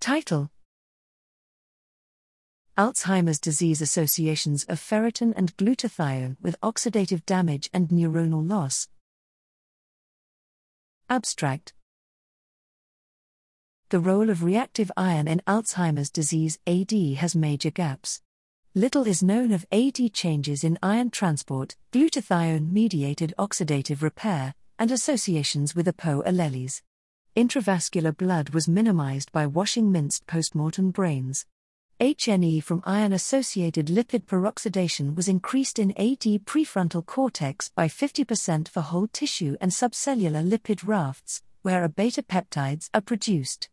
Title Alzheimer's disease associations of ferritin and glutathione with oxidative damage and neuronal loss. Abstract The role of reactive iron in Alzheimer's disease AD has major gaps. Little is known of AD changes in iron transport, glutathione mediated oxidative repair, and associations with ApoE alleles. Intravascular blood was minimized by washing minced postmortem brains. HNE from iron associated lipid peroxidation was increased in AD prefrontal cortex by 50% for whole tissue and subcellular lipid rafts, where A beta peptides are produced.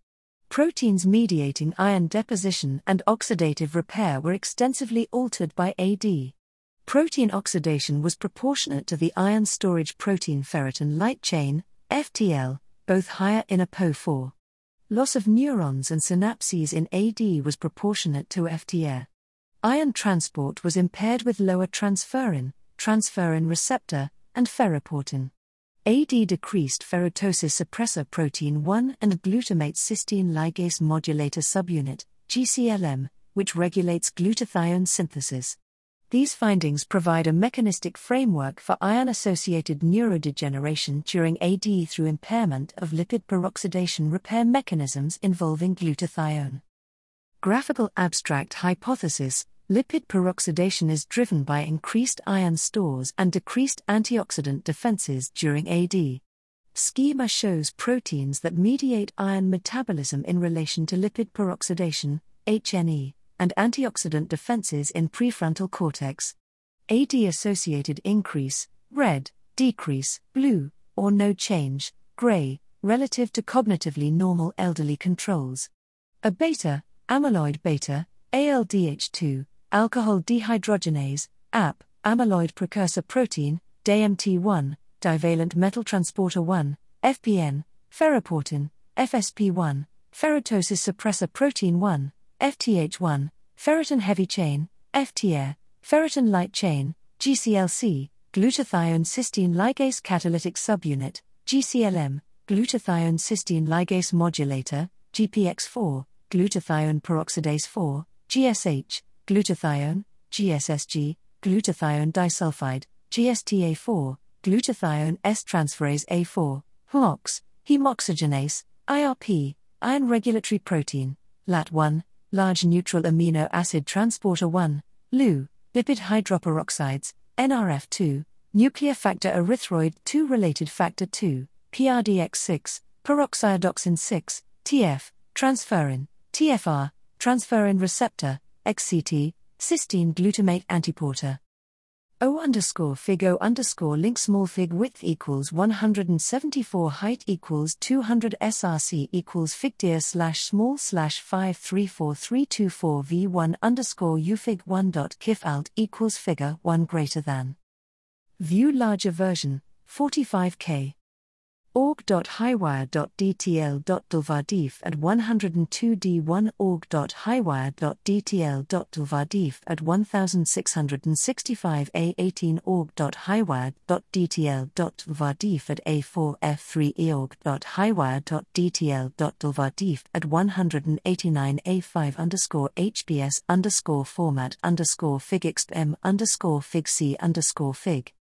Proteins mediating iron deposition and oxidative repair were extensively altered by AD. Protein oxidation was proportionate to the iron storage protein ferritin light chain, FTL, both higher in ApoE4. Loss of neurons and synapses in AD was proportionate to FTL. Iron transport was impaired with lower transferrin, transferrin receptor, and ferroportin. AD decreased ferroptosis suppressor protein 1 and glutamate cysteine ligase modulator subunit, GCLM, which regulates glutathione synthesis. These findings provide a mechanistic framework for iron associated neurodegeneration during AD through impairment of lipid peroxidation repair mechanisms involving glutathione. Graphical abstract hypothesis Lipid peroxidation is driven by increased iron stores and decreased antioxidant defenses during AD. Schema shows proteins that mediate iron metabolism in relation to lipid peroxidation, HNE, and antioxidant defenses in prefrontal cortex. AD associated increase, red, decrease, blue, or no change, gray, relative to cognitively normal elderly controls. A beta, amyloid beta, ALDH2, alcohol dehydrogenase, AP, amyloid precursor protein, DAMT1, divalent metal transporter 1, FPN, ferroportin, FSP1, ferroptosis suppressor protein 1, FTH1, ferritin heavy chain, FTL, ferritin light chain, GCLC, glutathione cysteine ligase catalytic subunit, GCLM, glutathione cysteine ligase modulator, GPX4, glutathione peroxidase 4, GSH, glutathione, GSSG, glutathione disulfide, GSTA4, glutathione S transferase A4, HOX, hemoxygenase, IRP, iron regulatory protein, LAT1, large neutral amino acid transporter 1, LU, lipid hydroperoxides, NRF2, nuclear factor erythroid 2 related factor 2, PRDX6, peroxiredoxin 6, TF, transferrin, TFR, transferrin receptor, XCT, cysteine glutamate antiporter. O underscore underscore link small fig width equals 174 height equals 200 src equals figdeer slash small slash 534324 v1 underscore ufig 1 dot kif alt equals figure 1 greater than. View larger version, 45k org.highwire.dtl.dlvardif at 102d1 org.highwire.dtl.dlvardif at 1665 a18 org.highwire.dtl.dlvardif at a4 f3 org.highwire.dtl.dlvardif at 189 a5 underscore hbs underscore format underscore figxm underscore figc underscore fig